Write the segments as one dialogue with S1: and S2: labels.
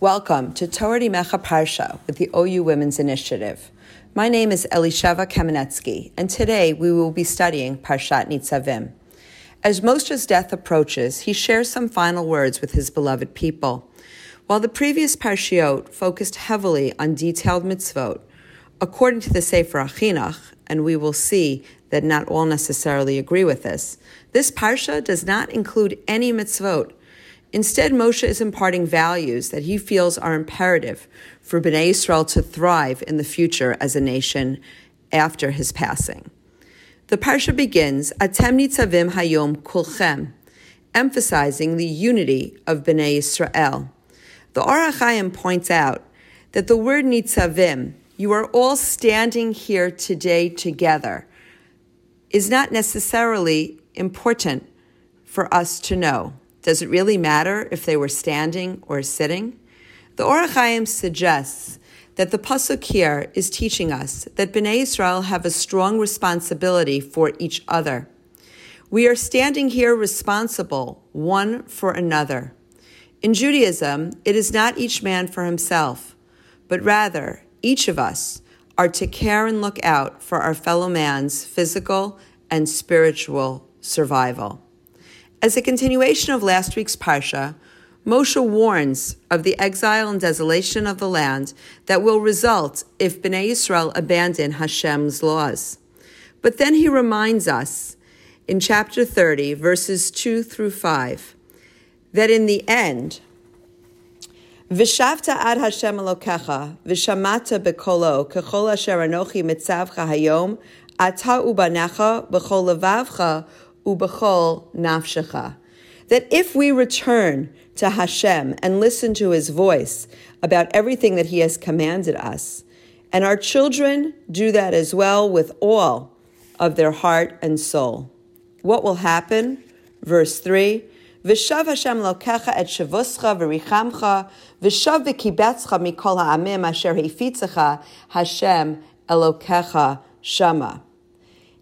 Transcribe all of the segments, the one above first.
S1: Welcome to Torah Mecha Parsha with the OU Women's Initiative. My name is Elisheva Kamenetsky, and today we will be studying Parshat Nitzavim. As Moshe's death approaches, he shares some final words with his beloved people. While the previous Parshiot focused heavily on detailed mitzvot, according to the Sefer HaChinuch, and we will see that not all necessarily agree with this, this Parsha does not include any mitzvot Instead, Moshe is imparting values that he feels are imperative for Bnei Israel to thrive in the future as a nation after his passing. The parsha begins, Atem nitzavim hayom kulchem, emphasizing the unity of Bnei Israel. The Or HaChaim points out that the word nitzavim, you are all standing here today together, is not necessarily important for us to know. Does it really matter if they were standing or sitting? The Or HaChaim suggests that the pasuk here is teaching us that Bnei Israel have a strong responsibility for each other. We are standing here responsible one for another. In Judaism, it is not each man for himself, but rather each of us are to care and look out for our fellow man's physical and spiritual survival. As a continuation of last week's Parsha, Moshe warns of the exile and desolation of the land that will result if Bnei Israel abandon Hashem's laws. But then he reminds us in chapter 30, verses 2 through 5, that in the end, Vishavta ad Hashem Elokecha, vishamata bekolo, kechol asher anochi mitzavcha hayom, ata ubanecha, bechol levavcha, ubechol nafshecha. That if we return to Hashem and listen to his voice about everything that he has commanded us, and our children do that as well with all of their heart and soul, what will happen? Verse 3 Vishav Hashem lokecha et shavuscha v'richamcha, vishav v'kibetzcha mikol ha'amim asher hefitzecha Hashem elokecha shama.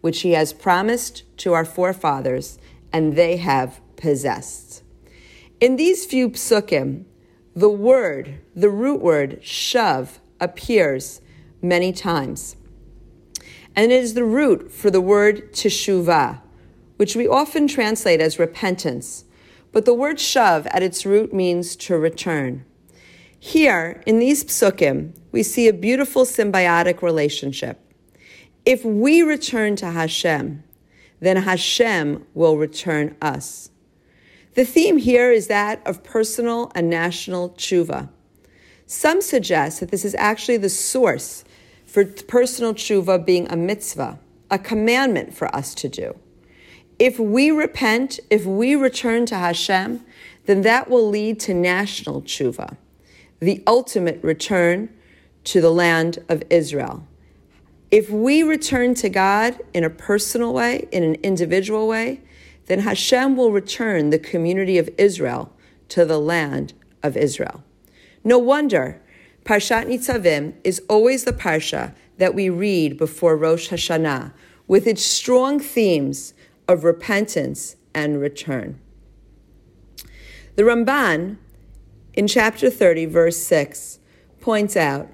S1: which he has promised to our forefathers, and they have possessed. In these few psukim, the word, the root word, shav, appears many times. And it is the root for the word teshuvah, which we often translate as repentance. But the word shav at its root means to return. Here, in these psukim, we see a beautiful symbiotic relationship. If we return to Hashem, then Hashem will return us. The theme here is that of personal and national tshuva. Some suggest that this is actually the source for personal tshuva being a mitzvah, a commandment for us to do. If we repent, if we return to Hashem, then that will lead to national tshuva, the ultimate return to the land of Israel. If we return to God in a personal way, in an individual way, then Hashem will return the community of Israel to the land of Israel. No wonder Parshat Nitzavim is always the parsha that we read before Rosh Hashanah, with its strong themes of repentance and return. The Ramban, in chapter 30, verse 6, points out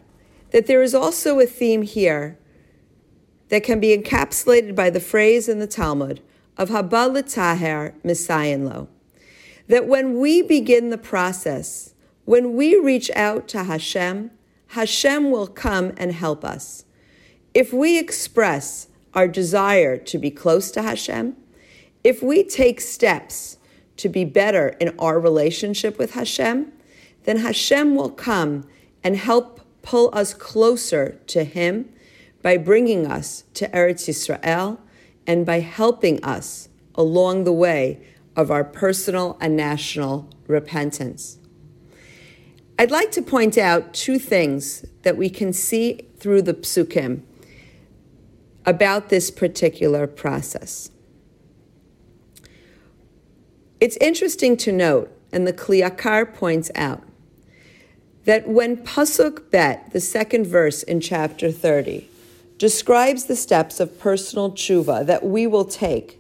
S1: that there is also a theme here that can be encapsulated by the phrase in the Talmud of Haba l'taher misayin lo. That when we begin the process, when we reach out to Hashem, Hashem will come and help us. If we express our desire to be close to Hashem, if we take steps to be better in our relationship with Hashem, then Hashem will come and help pull us closer to Him by bringing us to Eretz Yisrael and by helping us along the way of our personal and national repentance. I'd like to point out two things that we can see through the psukim about this particular process. It's interesting to note, and the Kli Yakar points out, that when Pasuk Bet, the second verse in chapter 30, describes the steps of personal tshuva that we will take,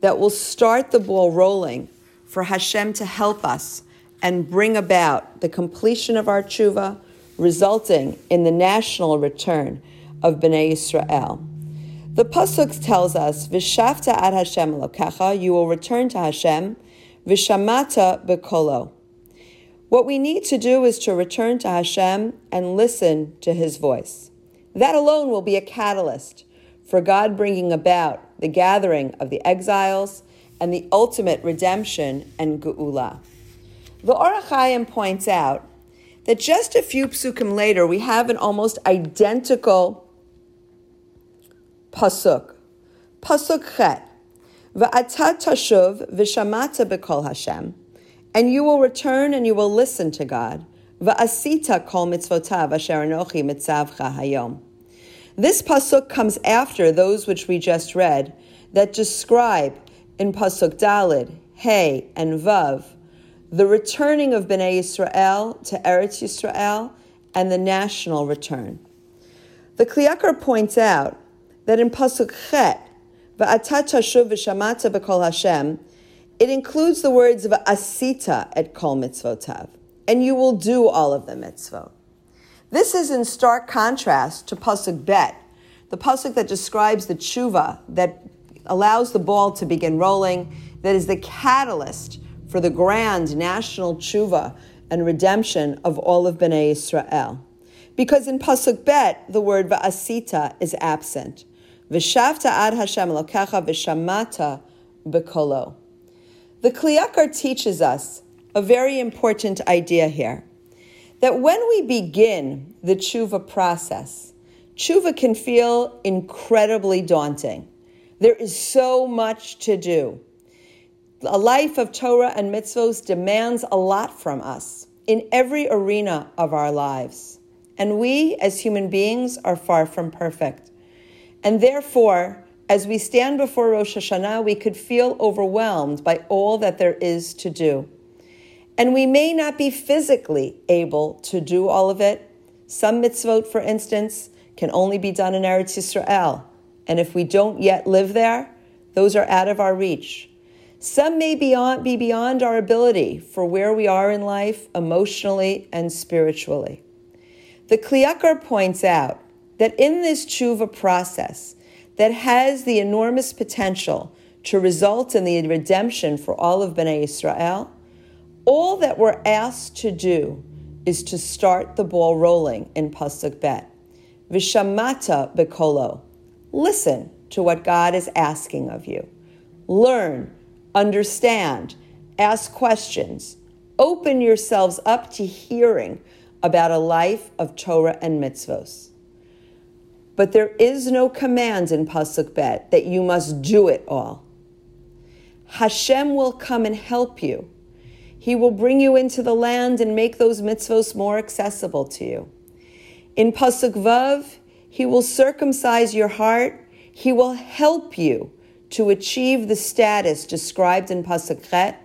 S1: that will start the ball rolling for Hashem to help us and bring about the completion of our tshuva, resulting in the national return of Bnei Israel. The pasuk tells us, "V'shavta ad Hashem Elokecha," you will return to Hashem, "Vishamata bekolo." What we need to do is to return to Hashem and listen to His voice. That alone will be a catalyst for God bringing about the gathering of the exiles and the ultimate redemption and geula. The Ohr HaChaim points out that just a few psukim later, we have an almost identical pasuk. Pasuk chet. V'atat tashuv v'shamata b'kol Hashem. And you will return and you will listen to God. V'asita kol mitzvotav asher anochi mitzavcha hayom. This pasuk comes after those which we just read that describe in pasuk dalid, hey, and vav the returning of Bnei Israel to Eretz Yisrael, and the national return. The Kli Yakar points out that in Pasuk Chet, Hashem, it includes the words of asita at kol mitzvotav, and you will do all of the mitzvot. This is in stark contrast to Pasuk Bet, the Pasuk that describes the tshuva that allows the ball to begin rolling, that is the catalyst for the grand national tshuva and redemption of all of Bnei Israel. Because in Pasuk Bet, the word va'asita is absent. V'shavta ad Hashem lokecha v'shamata bekolo. The Kli Yakar teaches us a very important idea here. That when we begin the tshuva process, tshuva can feel incredibly daunting. There is so much to do a life of Torah and mitzvos demands a lot from us in every arena of our lives. And we, as human beings, are far from perfect. And therefore, as we stand before Rosh Hashanah, we could feel overwhelmed by all that there is to do. And we may not be physically able to do all of it. Some mitzvot, for instance, can only be done in Eretz Yisrael. And if we don't yet live there, those are out of our reach. Some may beyond, be beyond our ability for where we are in life emotionally and spiritually. The Kli Yakar points out that in this tshuva process that has the enormous potential to result in the redemption for all of Bnei Israel, all that we're asked to do is to start the ball rolling in Pasuk Bet. Vishamata bekolo. Listen to what God is asking of you. Learn understand, ask questions, open yourselves up to hearing about a life of Torah and mitzvos. But there is no command in Pasuk Bet that you must do it all. Hashem will come and help you. He will bring you into the land and make those mitzvos more accessible to you. In Pasuk Vav, He will circumcise your heart. He will help you to achieve the status described in Pasuk Chet,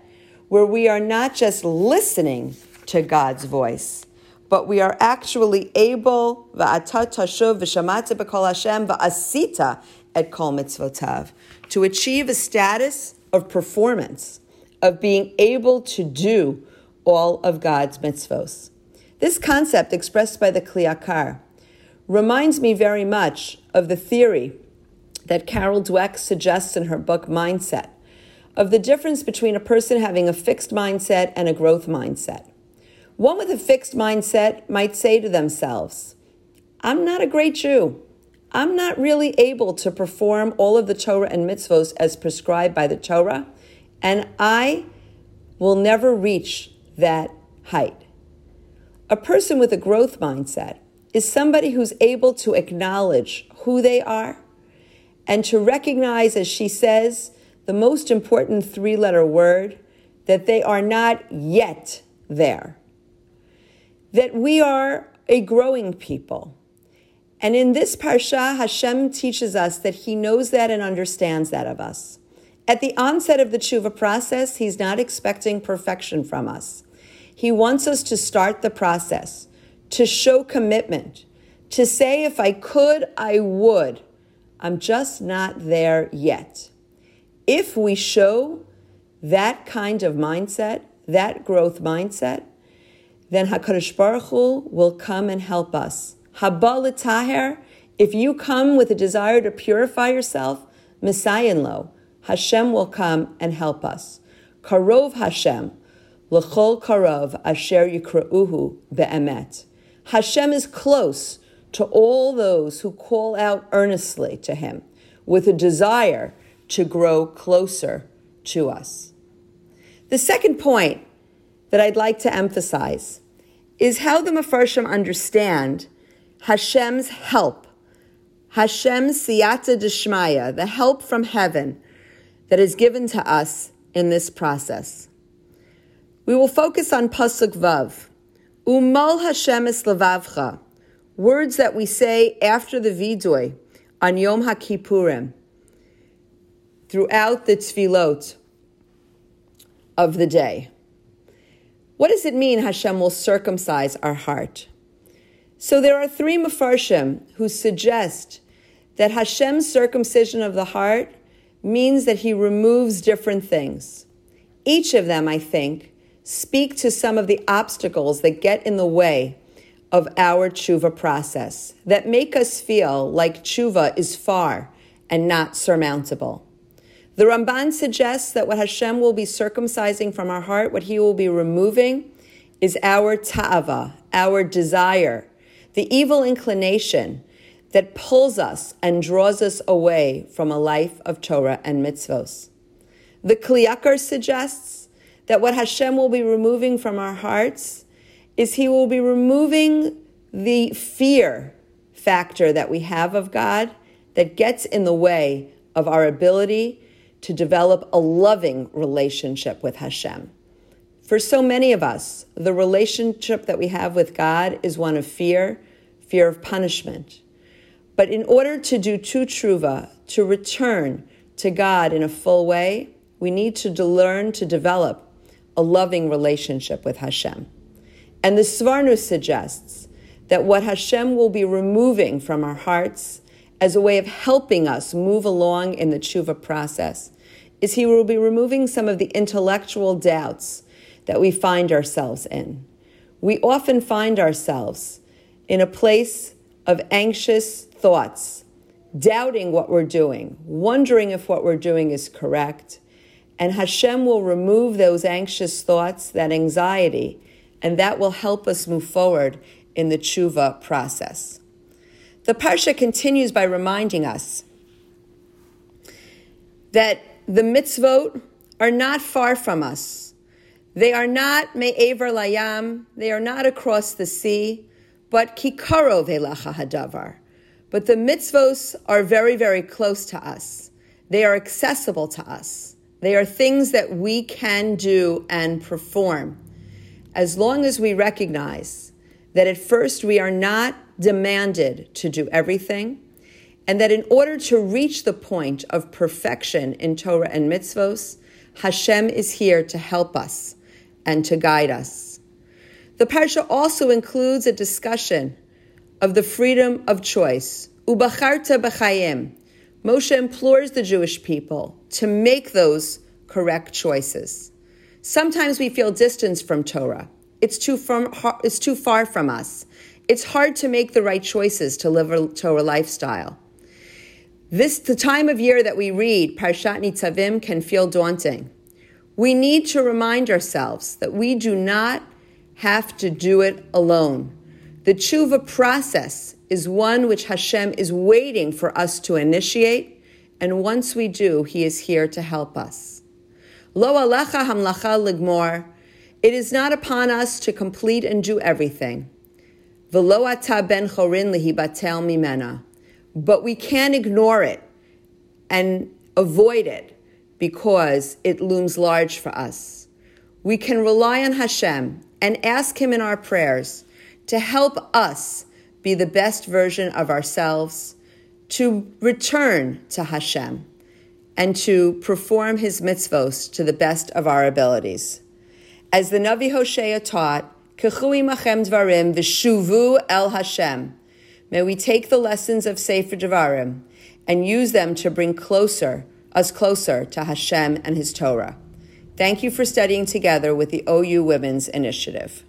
S1: where we are not just listening to God's voice, but we are actually able et kol mitzvotav to achieve a status of performance, of being able to do all of God's mitzvos. This concept expressed by the Kli Yakar reminds me very much of the theory that Carol Dweck suggests in her book Mindset of the difference between a person having a fixed mindset and a growth mindset. One with a fixed mindset might say to themselves, I'm not a great Jew. I'm not really able to perform all of the Torah and mitzvos as prescribed by the Torah, and I will never reach that height. A person with a growth mindset is somebody who's able to acknowledge who they are and to recognize, as she says, the most important three letter word that they are not yet there. that we are a growing people. And in this parsha, Hashem teaches us that He knows that and understands that of us. At the onset of the tshuva process, He's not expecting perfection from us. He wants us to start the process, to show commitment, to say, if I could, I would. I'm just not there yet. If we show that kind of mindset, that growth mindset, then HaKadosh Baruch Hu will come and help us. Haba taher, if you come with a desire to purify yourself, misayin lo, Hashem will come and help us. Karov Hashem, l'chol karov asher yikra'uhu be'emet. Hashem is close to all those who call out earnestly to him with a desire to grow closer to us. The second point that I'd like to emphasize is how the Mefarshim understand Hashem's help, Hashem's siyata deshmaya, the help from heaven that is given to us in this process. We will focus on Pasuk Vav. Umal Hashem es levavcha, words that we say after the Vidoy on Yom HaKippurim, throughout the Tfilot of the day. What does it mean Hashem will circumcise our heart? So there are three Mefarshim who suggest that Hashem's circumcision of the heart means that he removes different things. Each of them, I think, speak to some of the obstacles that get in the way of our tshuva process, that make us feel like tshuva is far and not surmountable. The Ramban suggests that what Hashem will be circumcising from our heart, what he will be removing, is our ta'ava, our desire, the evil inclination that pulls us and draws us away from a life of Torah and mitzvos. The Kli Yakar suggests that what Hashem will be removing from our hearts is he will be removing the fear factor that we have of God that gets in the way of our ability to develop a loving relationship with Hashem. For so many of us, the relationship that we have with God is one of fear, fear of punishment. But in order to do true tshuva, to return to God in a full way, we need to learn to develop a loving relationship with Hashem. And the Sforno suggests that what Hashem will be removing from our hearts as a way of helping us move along in the tshuva process is he will be removing some of the intellectual doubts that we find ourselves in. We often find ourselves in a place of anxious thoughts, doubting what we're doing, wondering if what we're doing is correct. And Hashem will remove those anxious thoughts, that anxiety, and that will help us move forward in the tshuva process. The Parsha continues by reminding us that the mitzvot are not far from us. They are not me'ever layam, they are not across the sea, but kikaro velacha hadavar. But the mitzvos are very, very close to us. They are accessible to us. They are things that we can do and perform. As long as we recognize that at first we are not demanded to do everything, and that in order to reach the point of perfection in Torah and mitzvos, Hashem is here to help us and to guide us. The parsha also includes a discussion of the freedom of choice. Ubacharta b'chayim. Moshe implores the Jewish people to make those correct choices. Sometimes we feel distance from Torah. It's too, from, it's too far from us. It's hard to make the right choices to live a Torah lifestyle. This, the time of year that we read Parshat Nitzavim can feel daunting. We need to remind ourselves that we do not have to do it alone. The tshuva process is one which Hashem is waiting for us to initiate, and once we do, He is here to help us. Lo alecha hamlacha ligmor. It is not upon us to complete and do everything. V'lo ata ben chorin lihibatel mimena but we can't ignore it and avoid it because it looms large for us. We can rely on Hashem and ask Him in our prayers to help us be the best version of ourselves, to return to Hashem, and to perform his mitzvos to the best of our abilities. As the Navi Hosea taught, Kechui machem dvarim v'shuvu el Hashem. May we take the lessons of Sefer Devarim and use them to bring closer, us closer to Hashem and His Torah. Thank you for studying together with the OU Women's Initiative.